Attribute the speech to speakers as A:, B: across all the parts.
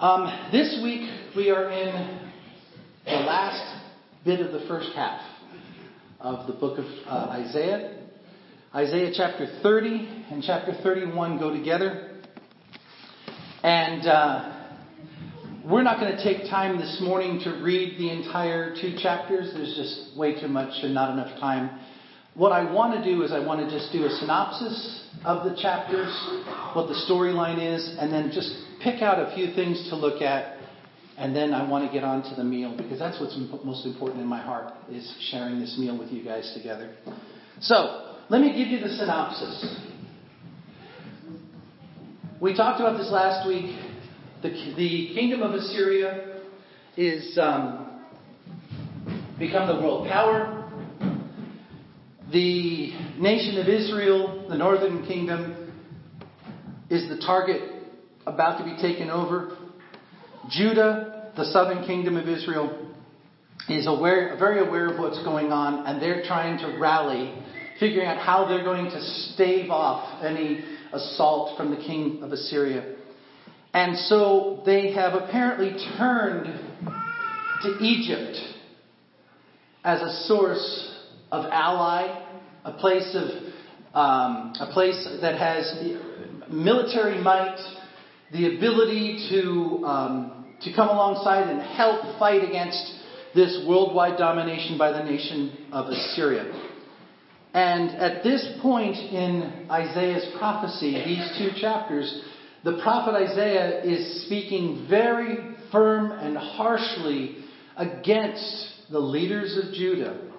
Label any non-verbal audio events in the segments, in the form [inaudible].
A: Um, this week we are in the last bit of the first half of the book of uh, Isaiah. Isaiah chapter 30 and chapter 31 go together. And uh, we're not going to take time this morning to read the entire two chapters. There's just way too much and not enough time. What I want to do is I want to just do a synopsis of the chapters, what the storyline is, and then just pick out a few things to look at. And then I want to get on to the meal because that's what's most important in my heart is sharing this meal with you guys together. So, let me give you the synopsis. We talked about this last week. The, the kingdom of Assyria is um, become the world power. The nation of Israel, the northern kingdom, is the target about to be taken over. Judah, the southern kingdom of Israel, is aware, very aware of what's going on, and they're trying to rally, figuring out how they're going to stave off any assault from the king of Assyria. And so they have apparently turned to Egypt as a source of ally, a place of um, a place that has military might, the ability to um, to come alongside and help fight against this worldwide domination by the nation of Assyria. And at this point in Isaiah's prophecy, these two chapters, the prophet Isaiah is speaking very firm and harshly against the leaders of Judah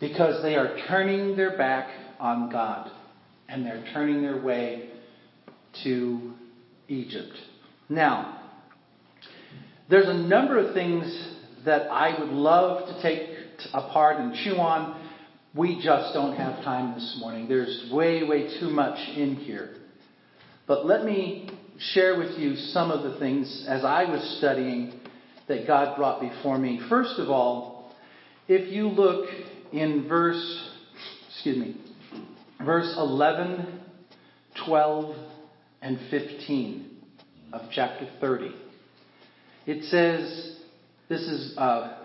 A: because they are turning their back on God and they're turning their way to Egypt. Now, there's a number of things that I would love to take apart and chew on. We just don't have time this morning. There's way, way too much in here. But let me share with you some of the things as I was studying that God brought before me. First of all, if you look in verse, excuse me, verse 11, 12, and 15 of chapter 30, it says, this is uh,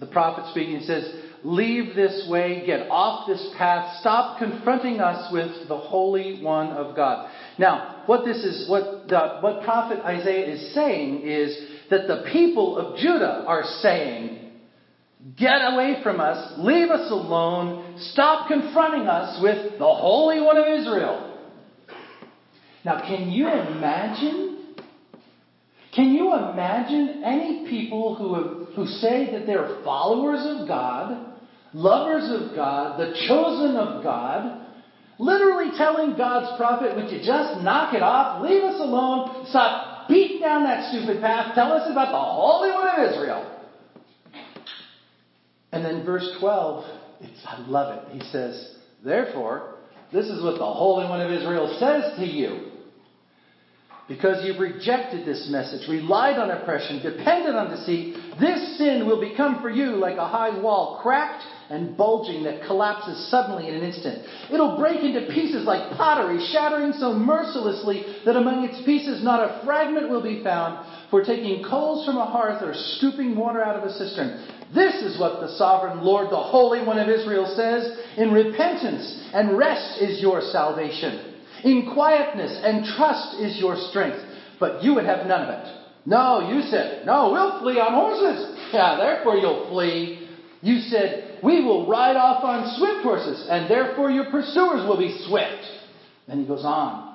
A: the prophet speaking, it says, Leave this way, get off this path, stop confronting us with the Holy One of God. Now, what this is, what the, what prophet Isaiah is saying is that the people of Judah are saying, Get away from us, leave us alone, stop confronting us with the Holy One of Israel. Now, can you imagine? Can you imagine any people who, have, who say that they're followers of God, lovers of God, the chosen of God, literally telling God's prophet, Would you just knock it off? Leave us alone. Stop beating down that stupid path. Tell us about the Holy One of Israel. And then verse 12, I love it. He says, Therefore, this is what the Holy One of Israel says to you. Because you've rejected this message, relied on oppression, depended on deceit, this sin will become for you like a high wall, cracked and bulging that collapses suddenly in an instant. It'll break into pieces like pottery, shattering so mercilessly that among its pieces not a fragment will be found. For taking coals from a hearth or scooping water out of a cistern. This is what the sovereign Lord, the Holy One of Israel says. In repentance and rest is your salvation. In quietness and trust is your strength. But you would have none of it. No, you said, no, we'll flee on horses. [laughs] Yeah, therefore you'll flee. You said, we will ride off on swift horses, and therefore your pursuers will be swift. Then he goes on.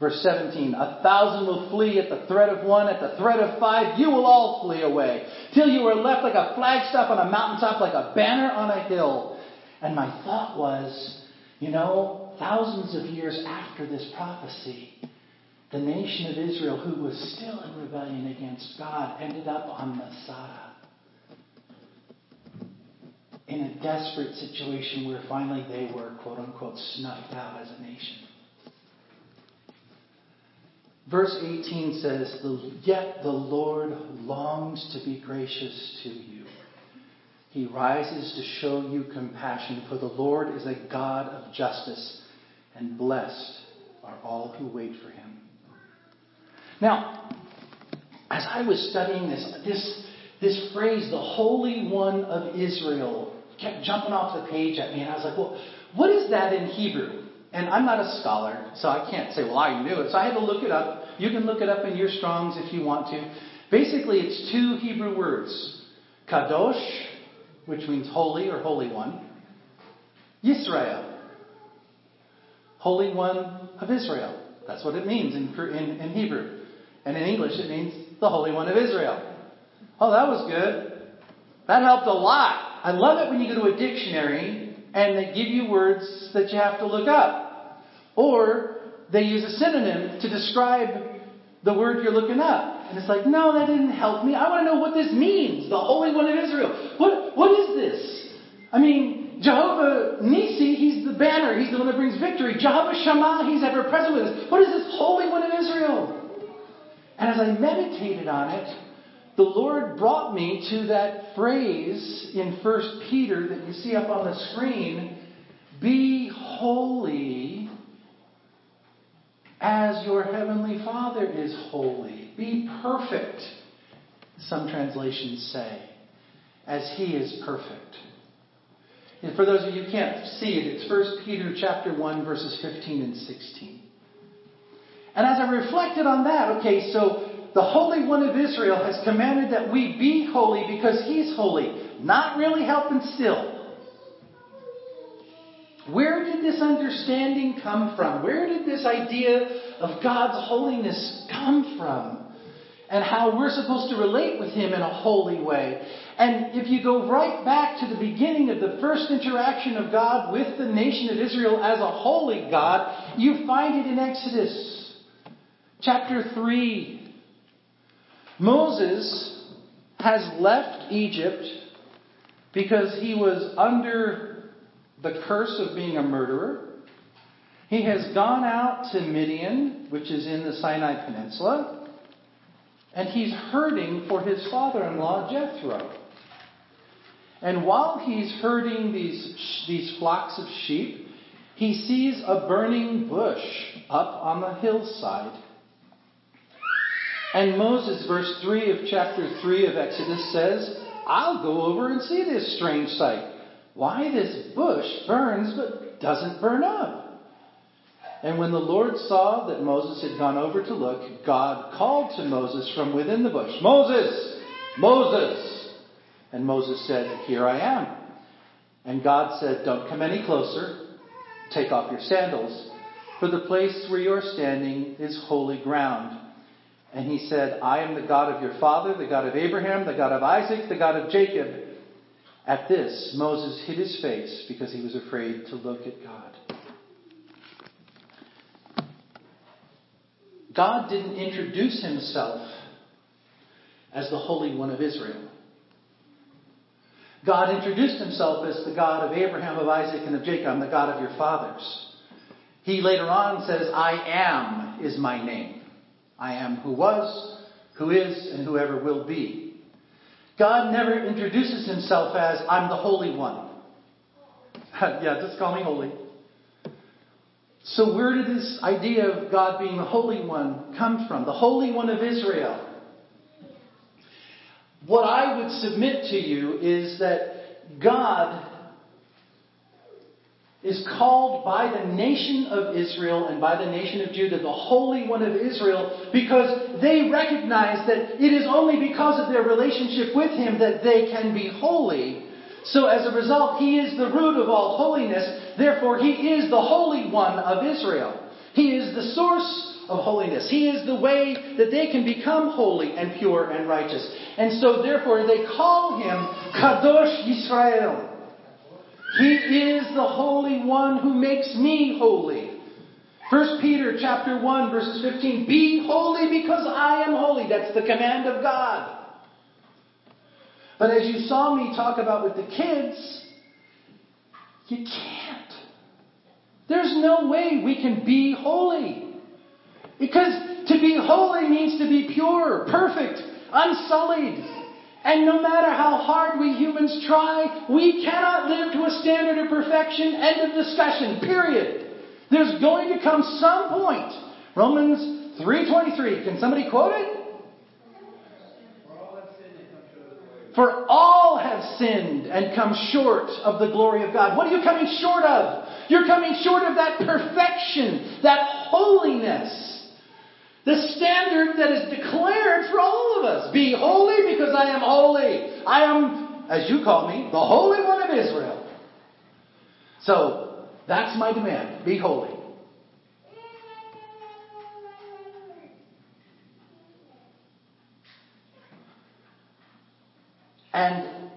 A: Verse 17, a thousand will flee at the threat of one, at the threat of five, you will all flee away, till you are left like a flagstaff on a mountaintop, like a banner on a hill. And my thought was, you know, thousands of years after this prophecy, the nation of Israel, who was still in rebellion against God, ended up on Masada. In a desperate situation where finally they were, quote unquote, snuffed out as a nation. Verse 18 says, Yet the Lord longs to be gracious to you. He rises to show you compassion, for the Lord is a God of justice, and blessed are all who wait for him. Now, as I was studying this, this, this phrase, the Holy One of Israel, kept jumping off the page at me, and I was like, well, what is that in Hebrew? And I'm not a scholar, so I can't say, well, I knew it. So I had to look it up. You can look it up in your Strongs if you want to. Basically, it's two Hebrew words Kadosh, which means holy or holy one, Yisrael, Holy One of Israel. That's what it means in, in, in Hebrew. And in English, it means the Holy One of Israel. Oh, that was good. That helped a lot. I love it when you go to a dictionary and they give you words that you have to look up. Or they use a synonym to describe the word you're looking up. And it's like, no, that didn't help me. I want to know what this means. The Holy One of Israel. What, what is this? I mean, Jehovah Nisi, banner. He's the one that brings victory. Jehovah Shammah, he's ever present with us. What is this Holy One of Israel? And as I meditated on it, the Lord brought me to that phrase in 1 Peter that you see up on the screen Be holy as your heavenly Father is holy. Be perfect, some translations say, as he is perfect. And for those of you who can't see it, it's 1 Peter chapter 1, verses 15 and 16. And as I reflected on that, okay, so the Holy One of Israel has commanded that we be holy because he's holy. Not really helping still. Where did this understanding come from? Where did this idea of God's holiness come from? And how we're supposed to relate with Him in a holy way. And if you go right back to the beginning of the first interaction of God with the nation of Israel as a holy God, you find it in Exodus chapter 3. Moses has left Egypt because he was under the curse of being a murderer. He has gone out to Midian, which is in the Sinai Peninsula, and he's herding for his father in law, Jethro. And while he's herding these, these flocks of sheep, he sees a burning bush up on the hillside. And Moses, verse 3 of chapter 3 of Exodus says, I'll go over and see this strange sight why this bush burns but doesn't burn up? And when the Lord saw that Moses had gone over to look, God called to Moses from within the bush, Moses! Moses! And Moses said, Here I am. And God said, Don't come any closer. Take off your sandals, for the place where you're standing is holy ground. And he said, I am the God of your father, the God of Abraham, the God of Isaac, the God of Jacob. At this, Moses hid his face because he was afraid to look at God. God didn't introduce himself as the Holy One of Israel. God introduced himself as the God of Abraham, of Isaac, and of Jacob. The God of your fathers. He later on says, I am is my name. I am who was, who is, and whoever will be. God never introduces himself as, I'm the Holy One. [laughs] yeah, just call me holy. So, where did this idea of God being the Holy One come from? The Holy One of Israel. What I would submit to you is that God is called by the nation of Israel and by the nation of Judah the Holy One of Israel because they recognize that it is only because of their relationship with Him that they can be holy. So as a result, He is the root of all holiness. Therefore, He is the Holy One of Israel. He is the source of holiness. He is the way that they can become holy and pure and righteous. And so, therefore, they call Him Kadosh Yisrael. He is the Holy One who makes me holy. 1 Peter chapter 1 verses 15, be holy because I am holy. That's the command of God. But as you saw me talk about with the kids, you can't. There's no way we can be holy. Because to be holy means to be pure, perfect, unsullied, and no matter how hard we humans try, we cannot live to a standard of perfection. End of discussion, period. There's going to come some point. Romans 323. Can somebody quote it? For all have sinned and come short of the glory of God. What are you coming short of? You're coming short of that perfection, that holiness. The standard that is declared for all of us. Be holy because I am holy. I am, as you call me, the Holy One of Israel. So, that's my demand. Be holy. And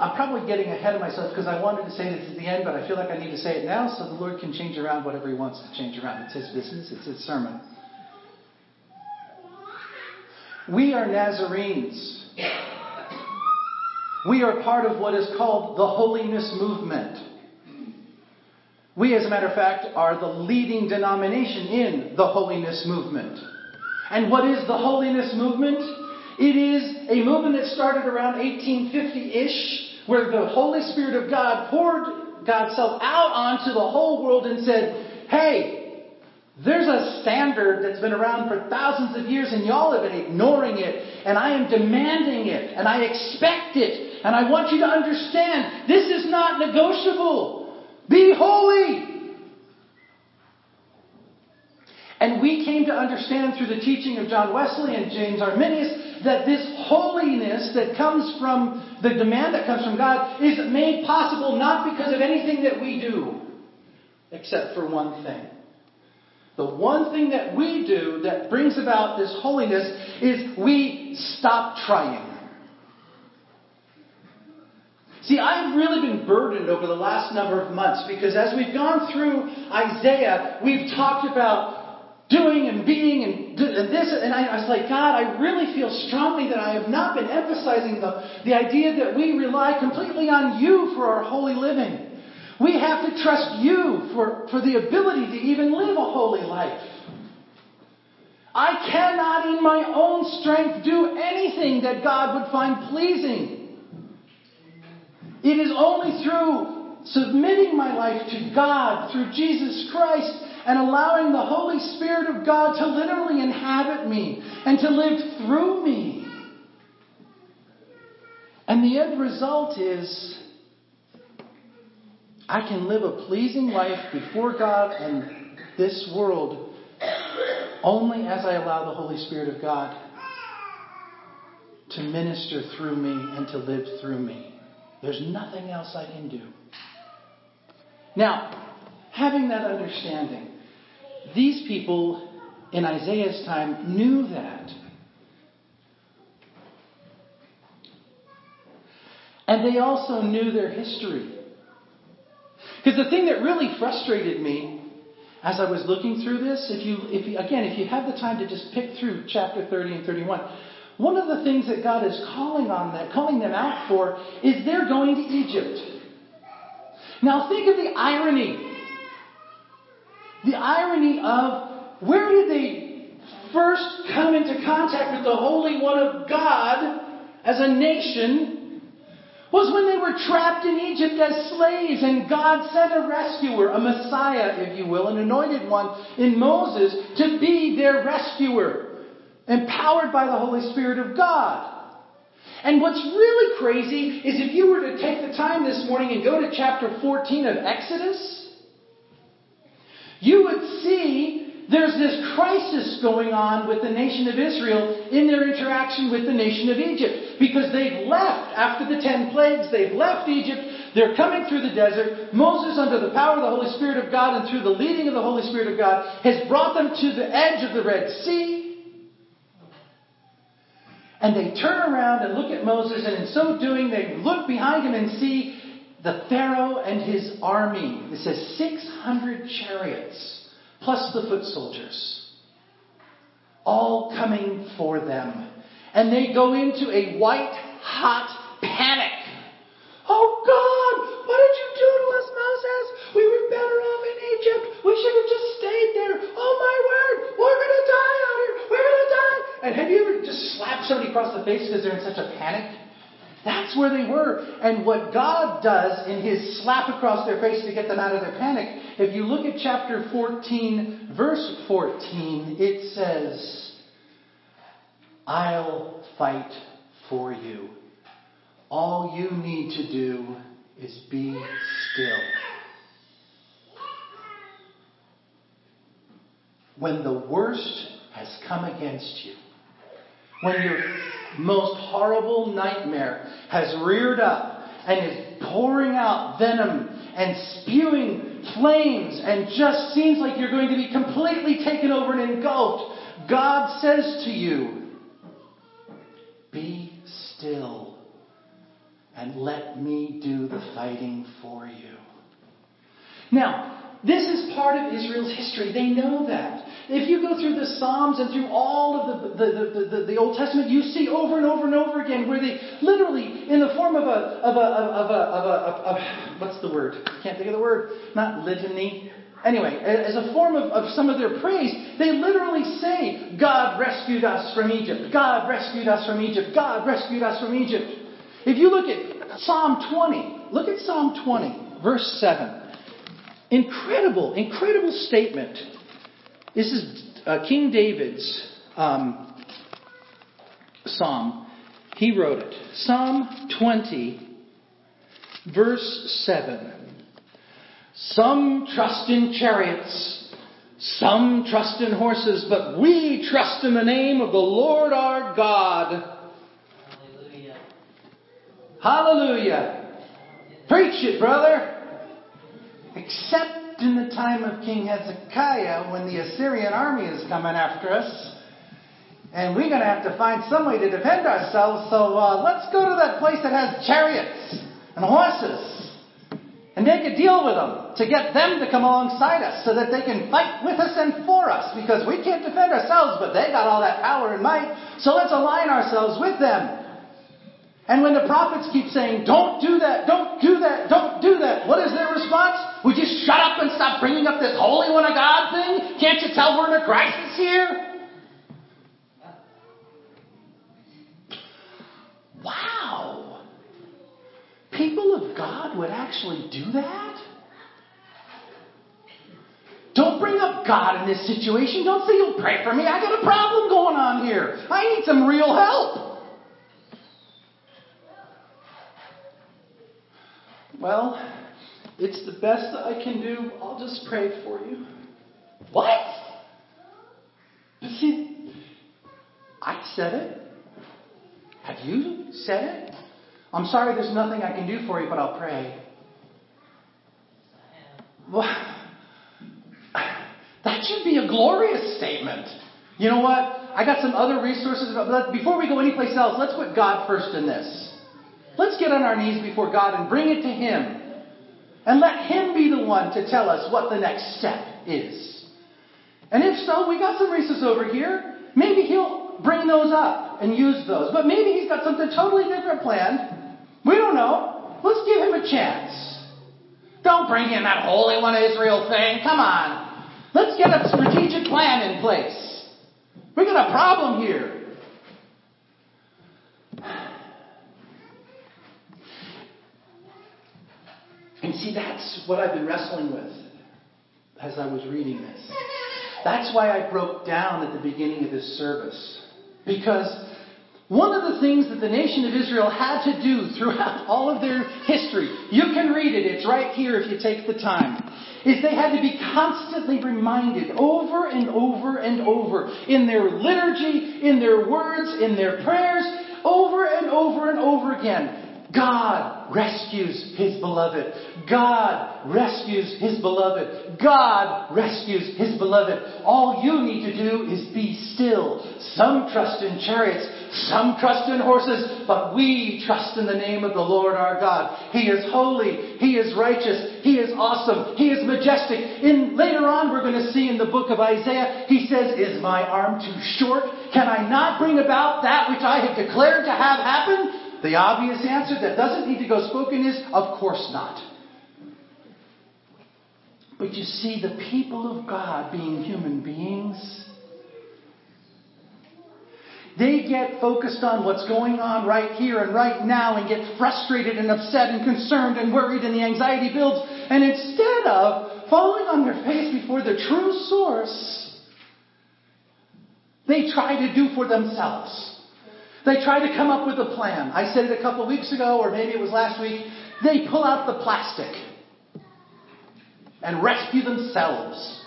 A: I'm probably getting ahead of myself because I wanted to say this at the end, but I feel like I need to say it now so the Lord can change around whatever He wants to change around. It's His business, it's His sermon. We are Nazarenes. We are part of what is called the holiness movement. We, as a matter of fact, are the leading denomination in the holiness movement. And what is the holiness movement? It is a movement that started around 1850 ish, where the Holy Spirit of God poured God's self out onto the whole world and said, Hey, there's a standard that's been around for thousands of years and y'all have been ignoring it, and I am demanding it, and I expect it, and I want you to understand this is not negotiable. Be holy. And we came to understand through the teaching of John Wesley and James Arminius that this holiness that comes from the demand that comes from God is made possible not because of anything that we do, except for one thing. The one thing that we do that brings about this holiness is we stop trying. See, I've really been burdened over the last number of months because as we've gone through Isaiah, we've talked about doing and being and, and this. And I, I, was like, God, I really feel strongly that I have not been emphasizing the, the idea that we rely completely on you for our holy living. We have to trust you for, for the ability to even live a holy life. I cannot, in my own strength, do anything that God would find pleasing. It is only through submitting my life to God, through Jesus Christ, and allowing the Holy Spirit of God to literally inhabit me and to live through me. And the end result is I can live a pleasing life before God and this world only as I allow the Holy Spirit of God to minister through me and to live through me. There's nothing else I can do. Now, having that understanding, these people in Isaiah's time knew that. And they also knew their history. Because the thing that really frustrated me as I was looking through this, if you, if you, again, if you have the time to just pick through chapter 30 and 31, one of the things that God is calling on them, calling them out for, is they're going to Egypt. Now think of the irony the irony of where did they first come into contact with the Holy One of God as a nation was when they were trapped in Egypt as slaves, and God sent a rescuer, a Messiah, if you will, an anointed one in Moses to be their rescuer, empowered by the Holy Spirit of God. And what's really crazy is if you were to take the time this morning and go to chapter 14 of Exodus, you would see there's this crisis going on with the nation of Israel in their interaction with the nation of Egypt. Because they've left after the ten plagues, they've left Egypt, they're coming through the desert. Moses, under the power of the Holy Spirit of God and through the leading of the Holy Spirit of God, has brought them to the edge of the Red Sea. And they turn around and look at Moses, and in so doing, they look behind him and see the Pharaoh and his army. It says 600 chariots, plus the foot soldiers, all coming for them. And they go into a white hot panic. Oh God, what did you do to us, Moses? We were better off in Egypt. We should have just stayed there. Oh my word, we're going to die out here. We're going to die. And have you ever just slapped somebody across the face because they're in such a panic? That's where they were. And what God does in his slap across their face to get them out of their panic If you look at chapter 14, verse 14, it says, I'll fight for you. All you need to do is be still. When the worst has come against you, when your most horrible nightmare has reared up and is pouring out venom and spewing flames and just seems like you're going to be completely taken over and engulfed, God says to you, Be still and let me do the fighting for you. Now, this is part of Israel's history. They know that. If you go through the Psalms and through all of the, the, the, the, the Old Testament, you see over and over and over again where they literally, in the form of a, of a, of a, of a, of a what's the word? I can't think of the word. Not litany. Anyway, as a form of, of some of their praise, they literally say, God rescued us from Egypt. God rescued us from Egypt. God rescued us from Egypt. If you look at Psalm 20, look at Psalm 20, verse 7. Incredible, incredible statement. This is uh, King David's um, psalm. He wrote it. Psalm 20, verse 7. Some trust in chariots, some trust in horses, but we trust in the name of the Lord our God. Hallelujah. Hallelujah. Preach it, brother. Except in the time of King Hezekiah when the Assyrian army is coming after us. And we're going to have to find some way to defend ourselves. So uh, let's go to that place that has chariots and horses and make a deal with them to get them to come alongside us so that they can fight with us and for us because we can't defend ourselves, but they got all that power and might. So let's align ourselves with them. And when the prophets keep saying, don't do that, don't do that, don't do that, what is their response? Would you shut up and stop bringing up this Holy One of God thing? Can't you tell we're in a crisis here? Wow. People of God would actually do that? Don't bring up God in this situation. Don't say you'll pray for me. I got a problem going on here. I need some real help. Well, it's the best that I can do. I'll just pray for you. What? But see, I said it. Have you said it? I'm sorry there's nothing I can do for you, but I'll pray. Well, that should be a glorious statement. You know what? I got some other resources. About but before we go anyplace else, let's put God first in this. Let's get on our knees before God and bring it to Him. And let Him be the one to tell us what the next step is. And if so, we got some resources over here. Maybe He'll bring those up and use those. But maybe He's got something totally different planned. We don't know. Let's give Him a chance. Don't bring in that Holy One of Israel thing. Come on. Let's get a strategic plan in place. We got a problem here. And see, that's what I've been wrestling with as I was reading this. That's why I broke down at the beginning of this service. Because one of the things that the nation of Israel had to do throughout all of their history, you can read it, it's right here if you take the time, is they had to be constantly reminded over and over and over in their liturgy, in their words, in their prayers, over and over and over again. God rescues his beloved. God rescues his beloved. God rescues his beloved. All you need to do is be still. Some trust in chariots, some trust in horses, but we trust in the name of the Lord our God. He is holy. He is righteous. He is awesome. He is majestic. In later on, we're going to see in the book of Isaiah, he says, Is my arm too short? Can I not bring about that which I have declared to have happen? The obvious answer that doesn't need to go spoken is, of course not. But you see, the people of God, being human beings, they get focused on what's going on right here and right now and get frustrated and upset and concerned and worried and the anxiety builds And instead of falling on their face before the true source, they try to do for themselves. They try to come up with a plan. I said it a couple weeks ago, or maybe it was last week. They pull out the plastic and rescue themselves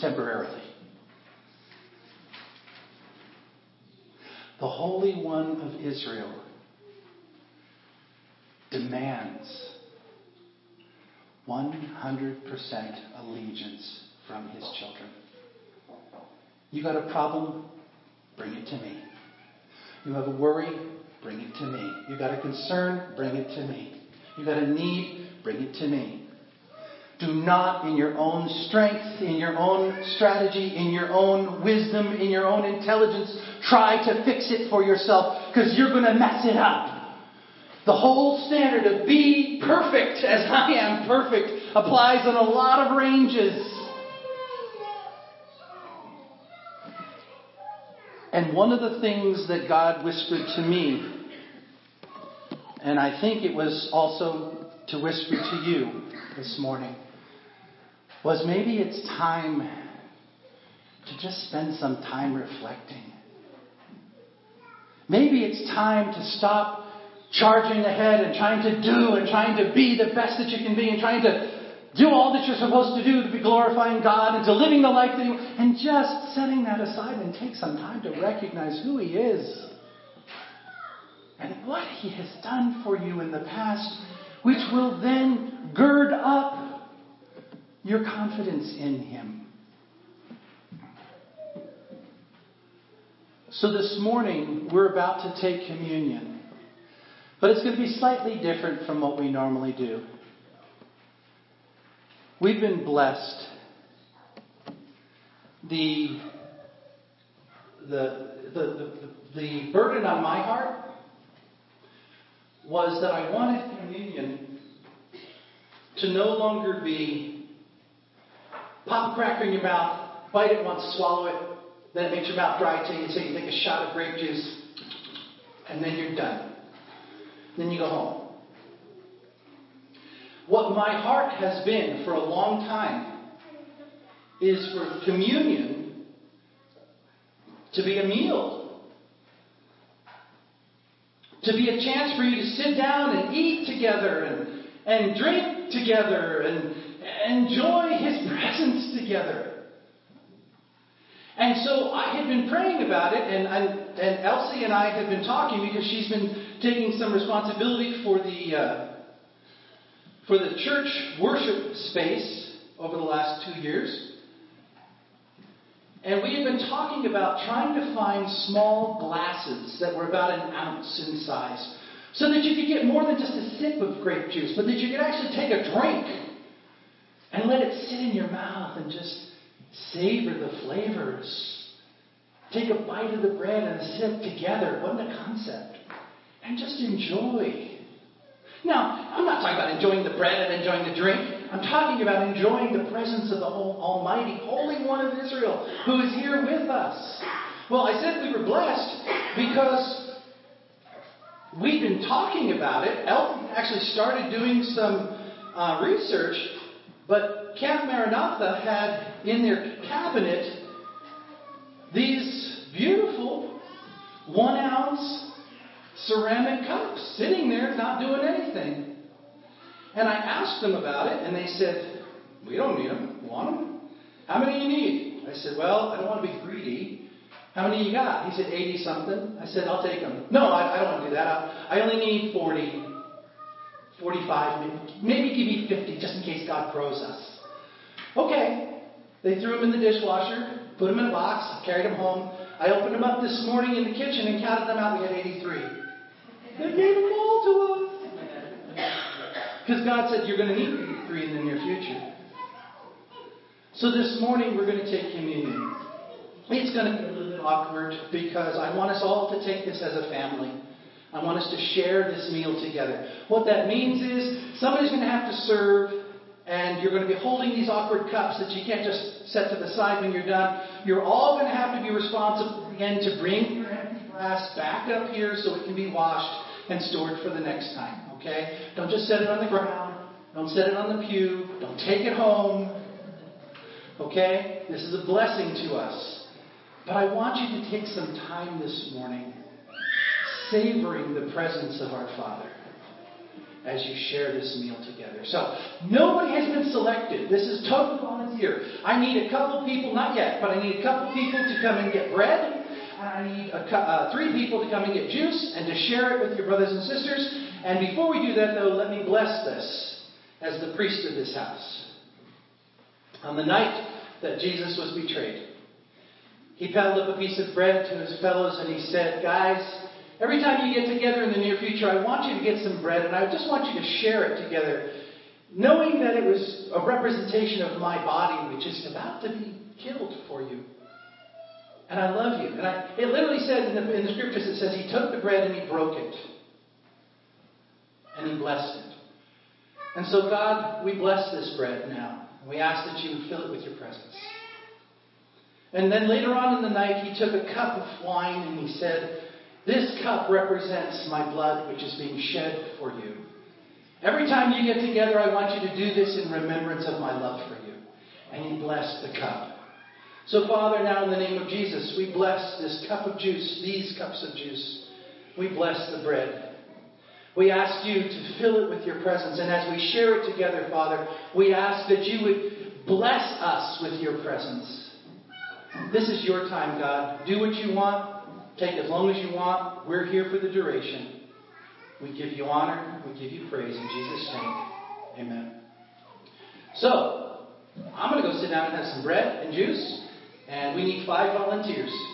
A: temporarily. The Holy One of Israel demands 100% allegiance from his children. You got a problem? Bring it to me. You have a worry? Bring it to me. You got a concern? Bring it to me. You got a need? Bring it to me. Do not, in your own strength, in your own strategy, in your own wisdom, in your own intelligence, try to fix it for yourself because you're going to mess it up. The whole standard of be perfect as I am perfect applies in a lot of ranges. And one of the things that God whispered to me, and I think it was also to whisper to you this morning, was maybe it's time to just spend some time reflecting. Maybe it's time to stop charging ahead and trying to do and trying to be the best that you can be and trying to do all that you're supposed to do to be glorifying God and to living the life that you and just setting that aside and take some time to recognize who He is and what He has done for you in the past, which will then gird up your confidence in Him. So this morning, we're about to take communion. But it's going to be slightly different from what we normally do. We've been blessed. The, the, the, the, the burden on my heart was that I wanted communion to no longer be pop a cracker in your mouth, bite it once, swallow it, then it makes your mouth dry so you take a shot of grape juice, and then you're done. Then you go home. What my heart has been for a long time is for communion to be a meal. To be a chance for you to sit down and eat together and, and drink together and enjoy His [laughs] presence together. And so I had been praying about it, and, and, and Elsie and I had been talking because she's been taking some responsibility for the. Uh, for the church worship space over the last two years. And we have been talking about trying to find small glasses that were about an ounce in size. So that you could get more than just a sip of grape juice, but that you could actually take a drink and let it sit in your mouth and just savor the flavors. Take a bite of the bread and a sip together. What a concept. And just enjoy now, I'm not talking about enjoying the bread and enjoying the drink. I'm talking about enjoying the presence of the Almighty, Holy One of Israel, who is here with us. Well, I said we were blessed because we've been talking about it. Elton actually started doing some uh, research, but Camp Maranatha had in their cabinet these beautiful one ounce ceramic cups sitting there not doing anything. And I asked them about it, and they said, We don't need them. Want them? How many do you need? I said, Well, I don't want to be greedy. How many you got? He said, 80 something. I said, I'll take them. No, I, I don't want to do that. I, I only need 40, 45, maybe, give me 50 just in case God grows us. Okay. They threw them in the dishwasher, put them in a box, carried them home. I opened them up this morning in the kitchen and counted them out. We had 83. They gave them all to us. Because God said you're going to need three in the near future. So this morning we're going to take communion. It's going to be a little bit awkward because I want us all to take this as a family. I want us to share this meal together. What that means is somebody's going to have to serve, and you're going to be holding these awkward cups that you can't just set to the side when you're done. You're all going to have to be responsible again to bring your empty glass back up here so it can be washed and store it for the next time. Okay? Don't just set it on the ground. Don't set it on the pew. Don't take it home. Okay? This is a blessing to us. But I want you to take some time this morning savoring the presence of our Father as you share this meal together. So, nobody has been selected. This is total volunteer. I need a couple people, not yet, but I need a couple people to come and get bread. I need a, uh, three people to come and get juice and to share it with your brothers and sisters. And before we do that, though, let me bless this as the priest of this house. On the night that Jesus was betrayed, he held up a piece of bread to his fellows and he said, Guys, every time you get together in the near future, I want you to get some bread and I just want you to share it together, knowing that it was a representation of my body, which is about to be killed for you. And I love you. And I, it literally says in the, in the scriptures, it says he took the bread and he broke it. And he blessed it. And so, God, we bless this bread now. And We ask that you fill it with your presence. And then later on in the night, he took a cup of wine and he said, This cup represents my blood, which is being shed for you. Every time you get together, I want you to do this in remembrance of my love for you. And he blessed the cup. So, Father, now in the name of Jesus, we bless this cup of juice, these cups of juice. We bless the bread. We ask you to fill it with your presence. And as we share it together, Father, we ask that you would bless us with your presence. This is your time, God. Do what you want. Take as long as you want. We're here for the duration. We give you honor. We give you praise. In Jesus' name, amen. So, I'm going to go sit down and have some bread and juice. And we need five volunteers.